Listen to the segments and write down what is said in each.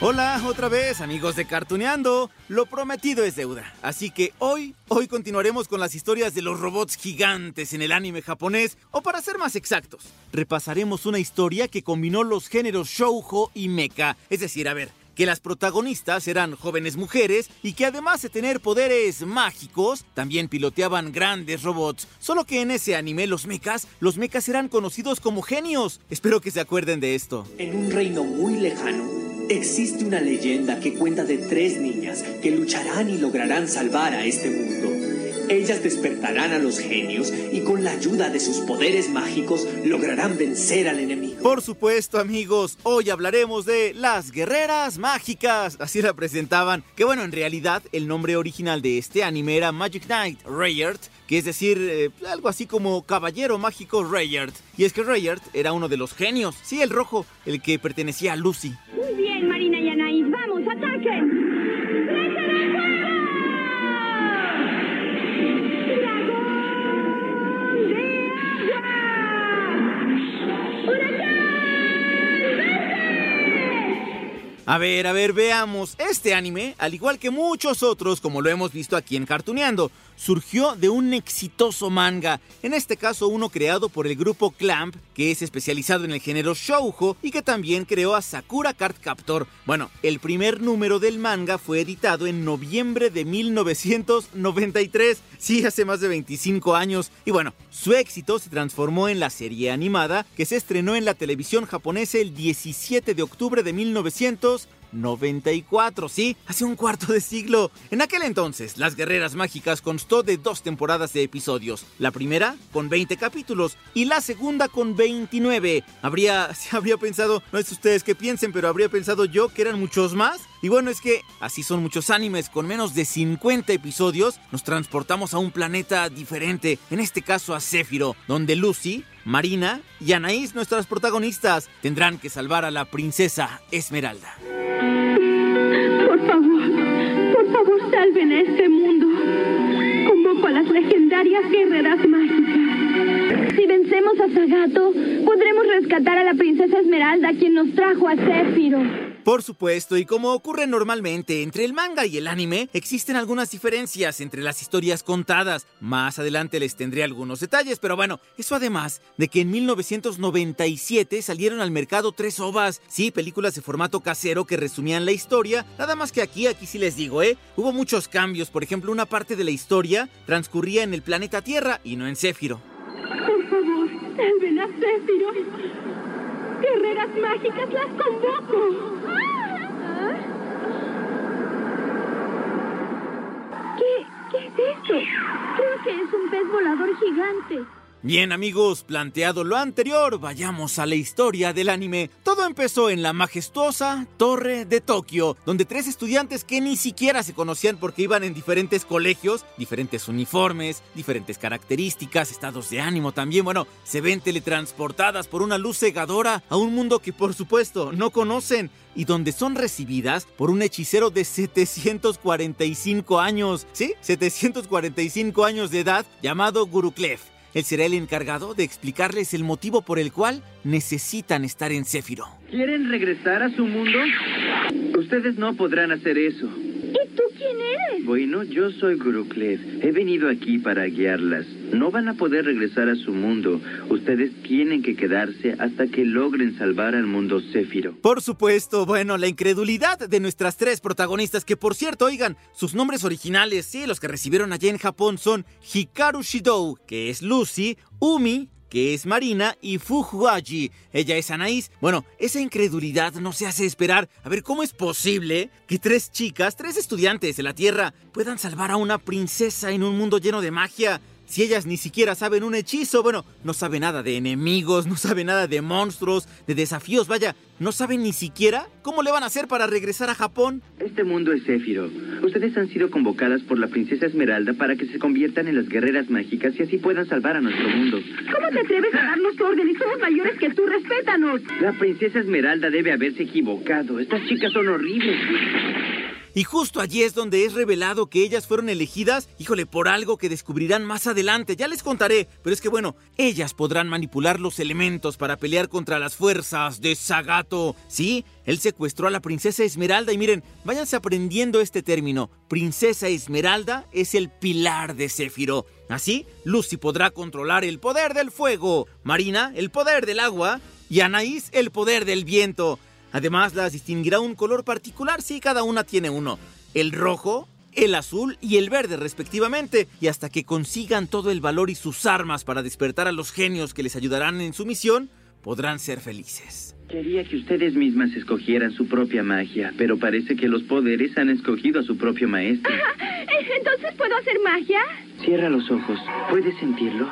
Hola, otra vez, amigos de Cartuneando. Lo prometido es deuda. Así que hoy, hoy continuaremos con las historias de los robots gigantes en el anime japonés, o para ser más exactos, repasaremos una historia que combinó los géneros shoujo y mecha. Es decir, a ver, que las protagonistas eran jóvenes mujeres y que además de tener poderes mágicos, también piloteaban grandes robots. Solo que en ese anime los mechas, los mechas eran conocidos como genios. Espero que se acuerden de esto. En un reino muy lejano, existe una leyenda que cuenta de tres niñas que lucharán y lograrán salvar a este mundo. Ellas despertarán a los genios y con la ayuda de sus poderes mágicos lograrán vencer al enemigo. Por supuesto, amigos, hoy hablaremos de las guerreras mágicas. Así la presentaban. Que bueno, en realidad el nombre original de este anime era Magic Knight Rayard, que es decir, eh, algo así como Caballero Mágico Rayard. Y es que Rayard era uno de los genios, sí, el rojo, el que pertenecía a Lucy. Muy bien, Marina y Anaís, vamos, ataquen. A ver, a ver, veamos. Este anime, al igual que muchos otros, como lo hemos visto aquí en Cartuneando, surgió de un exitoso manga, en este caso uno creado por el grupo Clamp, que es especializado en el género shoujo y que también creó a Sakura Card Captor. Bueno, el primer número del manga fue editado en noviembre de 1993, sí, hace más de 25 años, y bueno, su éxito se transformó en la serie animada que se estrenó en la televisión japonesa el 17 de octubre de 1900 94, sí, hace un cuarto de siglo. En aquel entonces, Las Guerreras Mágicas constó de dos temporadas de episodios. La primera con 20 capítulos y la segunda con 29. Habría, habría pensado, no es ustedes que piensen, pero habría pensado yo que eran muchos más. Y bueno, es que así son muchos animes con menos de 50 episodios. Nos transportamos a un planeta diferente, en este caso a Zéfiro, donde Lucy, Marina y Anaís, nuestras protagonistas, tendrán que salvar a la princesa Esmeralda. Por favor, por favor, salven a este mundo. Convoco a las legendarias guerreras mágicas. Si vencemos a Sagato, podremos rescatar a la princesa Esmeralda, quien nos trajo a Zéfiro. Por supuesto, y como ocurre normalmente entre el manga y el anime, existen algunas diferencias entre las historias contadas. Más adelante les tendré algunos detalles, pero bueno, eso además de que en 1997 salieron al mercado tres ovas, sí, películas de formato casero que resumían la historia, nada más que aquí, aquí sí les digo, ¿eh? Hubo muchos cambios, por ejemplo, una parte de la historia transcurría en el planeta Tierra y no en Céfiro. Por favor, salven a Zéfiro. Guerreras mágicas, las convoco. ¿Qué? ¿Qué es esto? Creo que es un pez volador gigante. Bien amigos, planteado lo anterior, vayamos a la historia del anime. Todo empezó en la majestuosa Torre de Tokio, donde tres estudiantes que ni siquiera se conocían porque iban en diferentes colegios, diferentes uniformes, diferentes características, estados de ánimo también, bueno, se ven teletransportadas por una luz cegadora a un mundo que por supuesto no conocen y donde son recibidas por un hechicero de 745 años, ¿sí? 745 años de edad llamado Guruklev. Él será el encargado de explicarles el motivo por el cual necesitan estar en Céfiro. ¿Quieren regresar a su mundo? Ustedes no podrán hacer eso. ¿Y tú quién eres? Bueno, yo soy Guruklev. He venido aquí para guiarlas. No van a poder regresar a su mundo. Ustedes tienen que quedarse hasta que logren salvar al mundo Céfiro. Por supuesto, bueno, la incredulidad de nuestras tres protagonistas, que por cierto, oigan, sus nombres originales, sí, los que recibieron allá en Japón son Hikaru Shidou, que es Lucy, Umi, que es Marina, y Fujiwaji, ella es Anaís. Bueno, esa incredulidad no se hace esperar. A ver, ¿cómo es posible que tres chicas, tres estudiantes de la Tierra, puedan salvar a una princesa en un mundo lleno de magia? Si ellas ni siquiera saben un hechizo, bueno, no saben nada de enemigos, no saben nada de monstruos, de desafíos, vaya, no saben ni siquiera cómo le van a hacer para regresar a Japón. Este mundo es Céfiro. Ustedes han sido convocadas por la princesa Esmeralda para que se conviertan en las guerreras mágicas y así puedan salvar a nuestro mundo. ¿Cómo te atreves a darnos órdenes? Somos mayores que tú, respétanos. La princesa Esmeralda debe haberse equivocado. Estas chicas son horribles. Y justo allí es donde es revelado que ellas fueron elegidas, híjole, por algo que descubrirán más adelante. Ya les contaré, pero es que bueno, ellas podrán manipular los elementos para pelear contra las fuerzas de Sagato. Sí, él secuestró a la princesa Esmeralda y miren, váyanse aprendiendo este término. Princesa Esmeralda es el pilar de Céfiro. Así, Lucy podrá controlar el poder del fuego, Marina el poder del agua y Anaís el poder del viento. Además, las distinguirá un color particular si cada una tiene uno. El rojo, el azul y el verde respectivamente, y hasta que consigan todo el valor y sus armas para despertar a los genios que les ayudarán en su misión, podrán ser felices. Quería que ustedes mismas escogieran su propia magia, pero parece que los poderes han escogido a su propio maestro. ¿Entonces puedo hacer magia? Cierra los ojos. ¿Puedes sentirlo?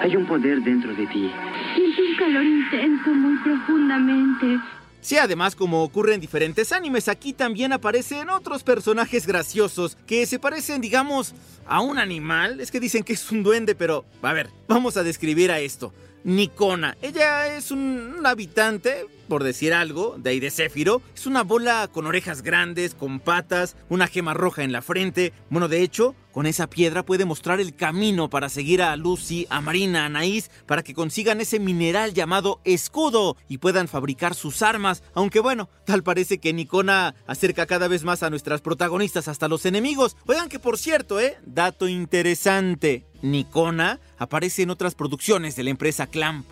Hay un poder dentro de ti. Siento un calor intenso muy profundamente. Sí, además, como ocurre en diferentes animes, aquí también aparecen otros personajes graciosos que se parecen, digamos, a un animal. Es que dicen que es un duende, pero a ver, vamos a describir a esto. Nikona. Ella es un, habitante, por decir algo, de ahí de Céfiro. Es una bola con orejas grandes, con patas, una gema roja en la frente. Bueno, de hecho, con esa piedra puede mostrar el camino para seguir a Lucy, a Marina, a Anaís, para que consigan ese mineral llamado escudo y puedan fabricar sus armas. Aunque bueno, tal parece que Nikona acerca cada vez más a nuestras protagonistas hasta los enemigos. Oigan que por cierto, ¿eh? Dato interesante. Nikona aparece en otras producciones de la empresa Clamp.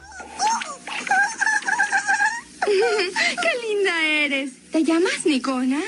¡Qué linda eres! ¿Te llamas Nikona?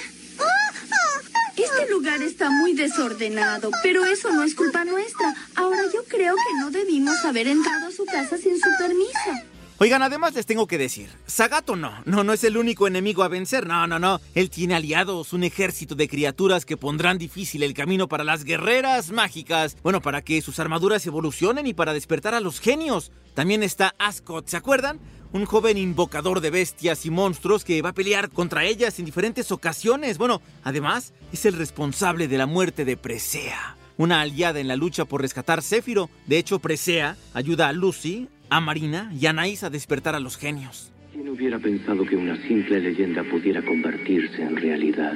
Este lugar está muy desordenado, pero eso no es culpa nuestra. Ahora yo creo que no debimos haber entrado a su casa sin su permiso. Oigan, además les tengo que decir, Sagato no, no, no es el único enemigo a vencer, no, no, no. Él tiene aliados, un ejército de criaturas que pondrán difícil el camino para las guerreras mágicas, bueno, para que sus armaduras evolucionen y para despertar a los genios. También está Ascot, ¿se acuerdan? Un joven invocador de bestias y monstruos que va a pelear contra ellas en diferentes ocasiones. Bueno, además es el responsable de la muerte de Presea una aliada en la lucha por rescatar Céfiro. De hecho, Presea ayuda a Lucy a Marina y a Anaís a despertar a los genios. ¿Quién hubiera pensado que una simple leyenda pudiera convertirse en realidad?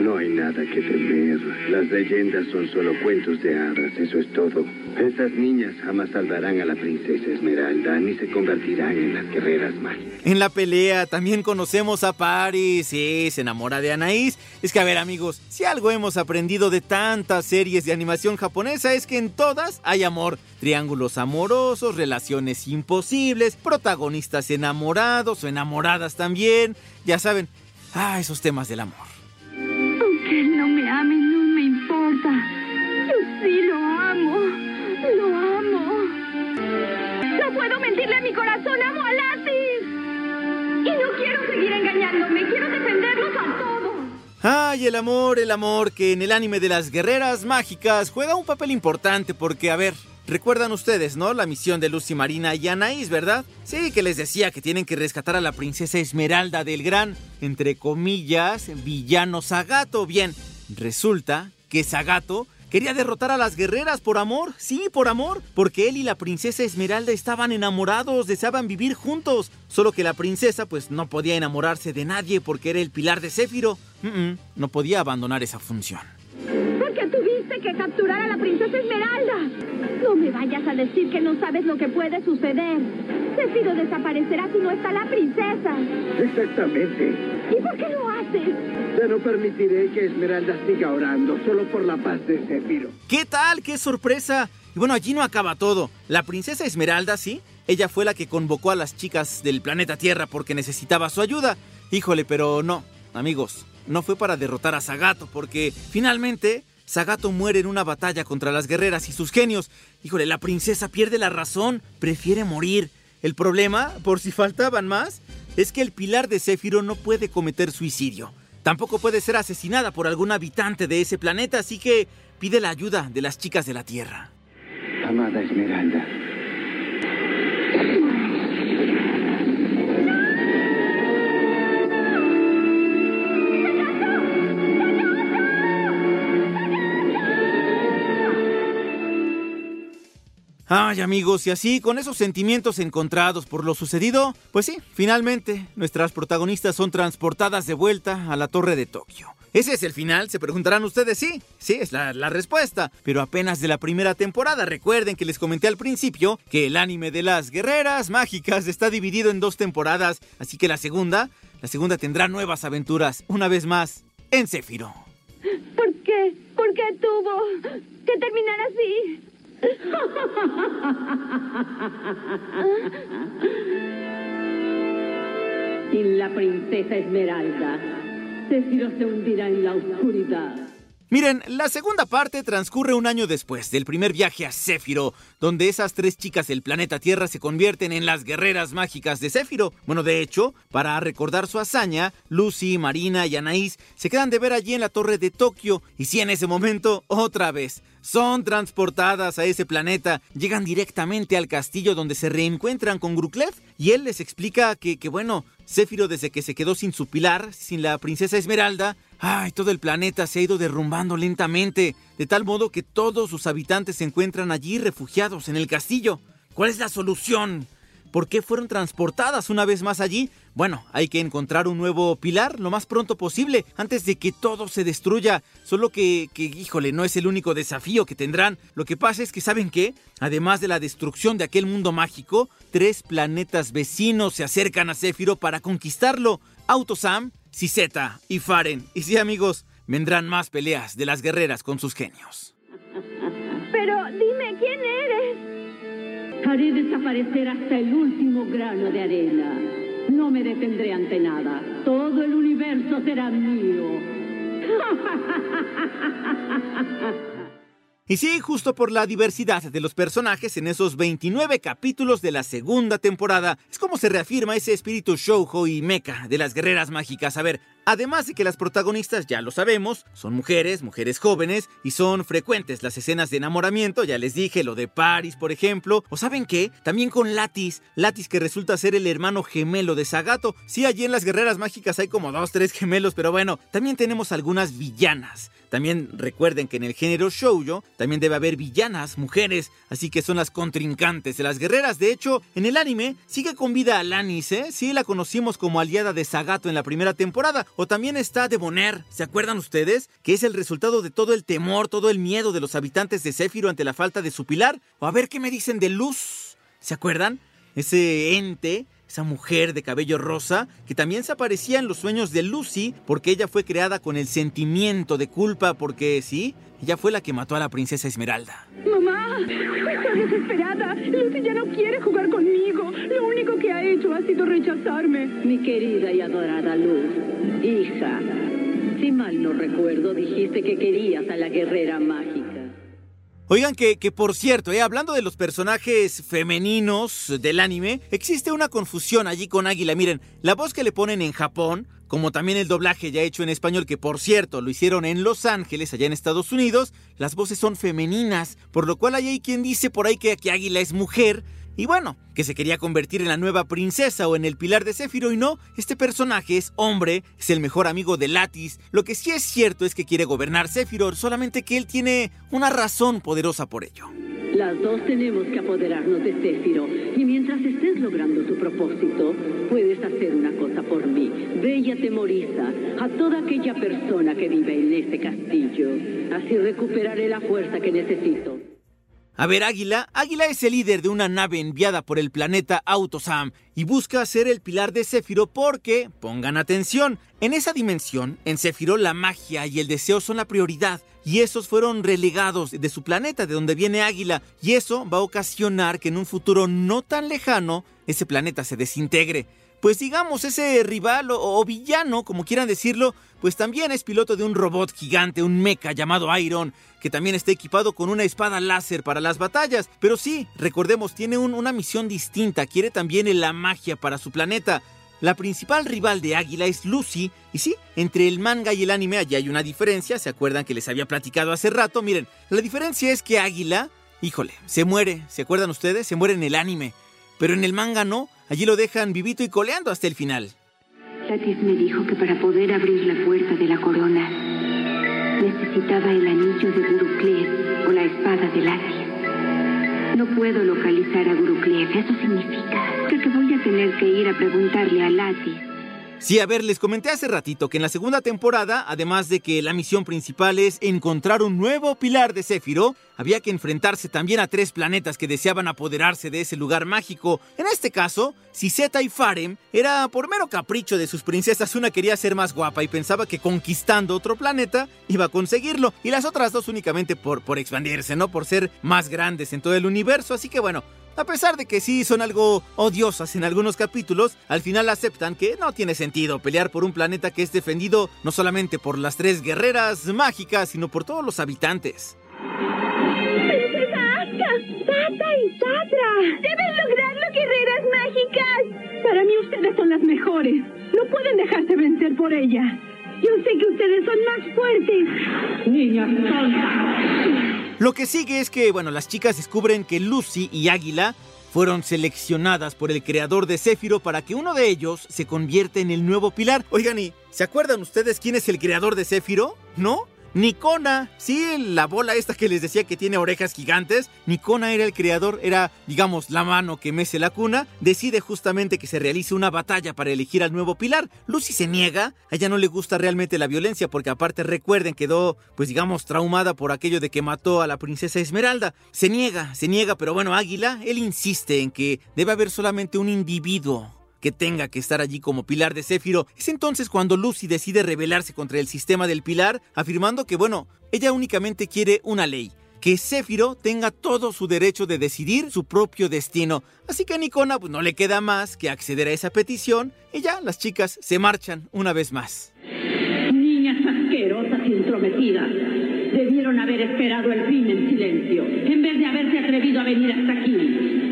No hay nada que temer. Las leyendas son solo cuentos de hadas, eso es todo. Esas niñas jamás salvarán a la princesa Esmeralda ni se convertirán en las guerreras mágicas. En la pelea también conocemos a Paris, sí, se enamora de Anaís. Es que a ver amigos, si algo hemos aprendido de tantas series de animación japonesa es que en todas hay amor. Triángulos amorosos, relaciones imposibles, protagonistas enamorados o enamoradas también. Ya saben, ah, esos temas del amor. Ay, el amor, el amor, que en el anime de las guerreras mágicas juega un papel importante porque, a ver, Recuerdan ustedes, ¿no? La misión de Lucy Marina y Anaís, ¿verdad? Sí, que les decía que tienen que rescatar a la princesa Esmeralda del gran, entre comillas, villano Sagato. Bien, resulta que Sagato quería derrotar a las guerreras por amor, sí, por amor, porque él y la princesa Esmeralda estaban enamorados, deseaban vivir juntos, solo que la princesa pues no podía enamorarse de nadie porque era el pilar de Céfiro. No podía abandonar esa función. Porque tuviste que capturar a la princesa Esmeralda. No me vayas a decir que no sabes lo que puede suceder. Céfiro desaparecerá si no está la princesa. Exactamente. ¿Y por qué lo haces? Ya no permitiré que Esmeralda siga orando solo por la paz de Céfiro. ¿Qué tal? ¡Qué sorpresa! Y bueno, allí no acaba todo. La princesa Esmeralda, sí, ella fue la que convocó a las chicas del planeta Tierra porque necesitaba su ayuda. Híjole, pero no, amigos, no fue para derrotar a Sagato porque finalmente Sagato muere en una batalla contra las guerreras y sus genios. Híjole, la princesa pierde la razón, prefiere morir. El problema, por si faltaban más, es que el pilar de Céfiro no puede cometer suicidio. Tampoco puede ser asesinada por algún habitante de ese planeta, así que pide la ayuda de las chicas de la Tierra. Amada Esmeralda, Ay amigos, y así, con esos sentimientos encontrados por lo sucedido, pues sí, finalmente nuestras protagonistas son transportadas de vuelta a la Torre de Tokio. ¿Ese es el final? Se preguntarán ustedes, sí, sí, es la, respuesta. Pero apenas de la primera temporada. Recuerden que les comenté al principio que el anime de las guerreras mágicas está dividido en dos temporadas. Así que la segunda, la segunda tendrá nuevas aventuras, una vez más, en Céfiro. ¿Por qué? ¿Por qué tuvo que terminar así? Sin la princesa Esmeralda, Céfiro se hundirá en la oscuridad. Miren, la segunda parte transcurre un año después del primer viaje a Céfiro, donde esas tres chicas del planeta Tierra se convierten en las guerreras mágicas de Céfiro. Bueno, de hecho, para recordar su hazaña, Lucy, Marina y Anaís se quedan de ver allí en la torre de Tokio, y si en ese momento, otra vez, son transportadas a ese planeta, llegan directamente al castillo donde se reencuentran con Gruklev, y él les explica que, que bueno, Céfiro desde que se quedó sin su pilar, sin la princesa Esmeralda, Ay, todo el planeta se ha ido derrumbando lentamente, de tal modo que todos sus habitantes se encuentran allí refugiados en el castillo. ¿Cuál es la solución? ¿Por qué fueron transportadas una vez más allí? Bueno, hay que encontrar un nuevo pilar lo más pronto posible, antes de que todo se destruya. Solo que, que, híjole, no es el único desafío que tendrán. Lo que pasa es que, ¿saben qué? Además de la destrucción de aquel mundo mágico, tres planetas vecinos se acercan a Céfiro para conquistarlo. Autosam, Ciseta y Faren. Y sí, amigos, vendrán más peleas de las guerreras con sus genios. Haré desaparecer hasta el último grano de arena. No me detendré ante nada. Todo el universo será mío. Y sí, justo por la diversidad de los personajes en esos 29 capítulos de la segunda temporada, es como se reafirma ese espíritu shoujo y mecha de las guerreras mágicas. A ver, además de que las protagonistas, ya lo sabemos, son mujeres, mujeres jóvenes, y son frecuentes las escenas de enamoramiento, ya les dije, lo de Paris, por ejemplo, o saben qué, también con Latis, Latis que resulta ser el hermano gemelo de Sagato. Sí, allí en las guerreras mágicas hay como dos, tres gemelos, pero bueno, también tenemos algunas villanas. También recuerden que en el género shoujo también debe haber villanas, mujeres, así que son las contrincantes de las guerreras. De hecho, en el anime sigue con vida a Lanis, ¿eh? Sí, la conocimos como aliada de Sagato en la primera temporada. O también está Debonair, ¿se acuerdan ustedes? Que es el resultado de todo el temor, todo el miedo de los habitantes de Céfiro ante la falta de su pilar. O a ver qué me dicen de Luz. ¿Se acuerdan? Ese ente esa mujer de cabello rosa, que también se aparecía en los sueños de Lucy, porque ella fue creada con el sentimiento de culpa, porque sí, ella fue la que mató a la princesa Esmeralda. Mamá, estoy desesperada. Lucy ya no quiere jugar conmigo. Lo único que ha hecho ha sido rechazarme. Mi querida y adorada Luz, hija, si mal no recuerdo, dijiste que querías a la guerrera mágica. Oigan que, que por cierto, eh, hablando de los personajes femeninos del anime, existe una confusión allí con Águila. Miren, la voz que le ponen en Japón, como también el doblaje ya hecho en español, que por cierto lo hicieron en Los Ángeles, allá en Estados Unidos, las voces son femeninas, por lo cual hay quien dice por ahí que, que Águila es mujer, y bueno, que se quería convertir en la nueva princesa o en el pilar de Céfiro y no, este personaje es hombre, es el mejor amigo de Latis. Lo que sí es cierto es que quiere gobernar Céfiro, solamente que él tiene una razón poderosa por ello. Las dos tenemos que apoderarnos de Céfiro. Y mientras estés logrando tu propósito, puedes hacer una cosa por mí. Ve y atemoriza a toda aquella persona que vive en este castillo. Así recuperaré la fuerza que necesito. A ver, Águila, Águila es el líder de una nave enviada por el planeta Autosam y busca ser el pilar de Céfiro porque, pongan atención, en esa dimensión, en Céfiro la magia y el deseo son la prioridad y esos fueron relegados de su planeta, de donde viene Águila, y eso va a ocasionar que en un futuro no tan lejano ese planeta se desintegre pues digamos, ese rival o, villano, como quieran decirlo, pues también es piloto de un robot gigante, un mecha llamado Iron, que también está equipado con una espada láser para las batallas. Pero sí, recordemos, tiene un, una misión distinta, quiere también la magia para su planeta. La principal rival de Águila es Lucy, y sí, entre el manga y el anime allí hay una diferencia, ¿se acuerdan que les había platicado hace rato? Miren, la diferencia es que Águila, híjole, se muere, ¿se acuerdan ustedes? Se muere en el anime, pero en el manga no, allí lo dejan vivito y coleando hasta el final. Latis me dijo que para poder abrir la puerta de la corona necesitaba el anillo de Guruklev o la espada de Latis. No puedo localizar a Guruklev, eso significa que voy a tener que ir a preguntarle a Latis. Sí, a ver, les comenté hace ratito que en la segunda temporada, además de que la misión principal es encontrar un nuevo pilar de Céfiro, había que enfrentarse también a tres planetas que deseaban apoderarse de ese lugar mágico. En este caso, Zeta y Farem era por mero capricho de sus princesas, una quería ser más guapa y pensaba que conquistando otro planeta iba a conseguirlo, y las otras dos únicamente por, por expandirse, ¿no? Por ser más grandes en todo el universo, así que bueno, a pesar de que sí son algo odiosas en algunos capítulos, al final aceptan que no tiene sentido pelear por un planeta que es defendido no solamente por las tres guerreras mágicas, sino por todos los habitantes. ¡Princesa Aska! ¡Tata y Tatra! ¡Deben lograrlo, guerreras mágicas! Para mí ustedes son las mejores. No pueden dejarse vencer por ella. Yo sé que ustedes son más fuertes. Niñas tontas. Lo que sigue es que, bueno, las chicas descubren que Lucy y Águila fueron seleccionadas por el creador de Céfiro para que uno de ellos se convierta en el nuevo pilar. Oigan, ¿y se acuerdan ustedes quién es el creador de Céfiro? ¿No? Nikona, sí, la bola esta que les decía que tiene orejas gigantes, Nikona era el creador, era, digamos, la mano que mece la cuna, decide justamente que se realice una batalla para elegir al nuevo pilar. Lucy se niega, a ella no le gusta realmente la violencia porque aparte recuerden quedó, pues digamos, traumada por aquello de que mató a la princesa Esmeralda. Se niega, se niega, pero bueno, Águila, él insiste en que debe haber solamente un individuo que tenga que estar allí como pilar de Céfiro. Es entonces cuando Lucy decide rebelarse contra el sistema del pilar, afirmando que, bueno, ella únicamente quiere una ley. Que Céfiro tenga todo su derecho de decidir su propio destino. Así que a Nicona pues, no le queda más que acceder a esa petición y ya las chicas se marchan una vez más. Niñas asquerosas y intrometidas. Debieron haber esperado el fin en silencio, en vez de haberse atrevido a venir hasta aquí.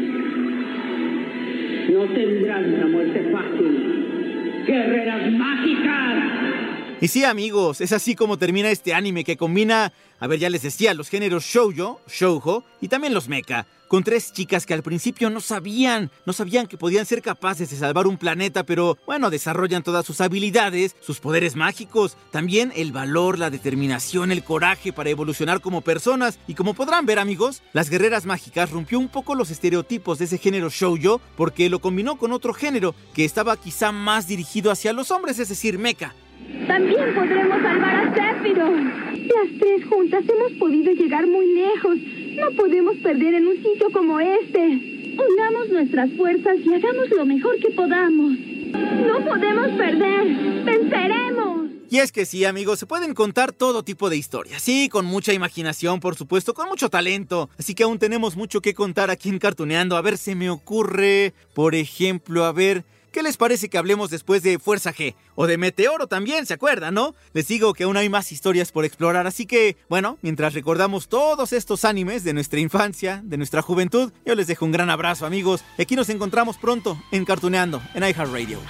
No tendrán una muerte fácil. Guerreras mágicas. Y sí, amigos, es así como termina este anime que combina, a ver, ya les decía, los géneros shoujo, shoujo y también los mecha con tres chicas que al principio no sabían, no sabían que podían ser capaces de salvar un planeta, pero bueno, desarrollan todas sus habilidades, sus poderes mágicos, también el valor, la determinación, el coraje para evolucionar como personas. Y como podrán ver amigos, las guerreras mágicas rompió un poco los estereotipos de ese género shoujo porque lo combinó con otro género que estaba quizá más dirigido hacia los hombres, es decir, mecha. También podremos salvar a Zephyro. Las tres juntas hemos podido llegar muy lejos. No podemos perder en un sitio como este. Unamos nuestras fuerzas y hagamos lo mejor que podamos. No podemos perder. Venceremos. Y es que sí, amigos, se pueden contar todo tipo de historias. Sí, con mucha imaginación, por supuesto, con mucho talento. Así que aún tenemos mucho que contar aquí en Cartuneando. A ver, se me ocurre, por ejemplo, a ver... ¿Qué les parece que hablemos después de Fuerza G? O de Meteoro también, ¿se acuerdan, no? Les digo que aún hay más historias por explorar, así que, bueno, mientras recordamos todos estos animes de nuestra infancia, de nuestra juventud, yo les dejo un gran abrazo, amigos. Aquí nos encontramos pronto en Cartuneando, en iHeartRadio.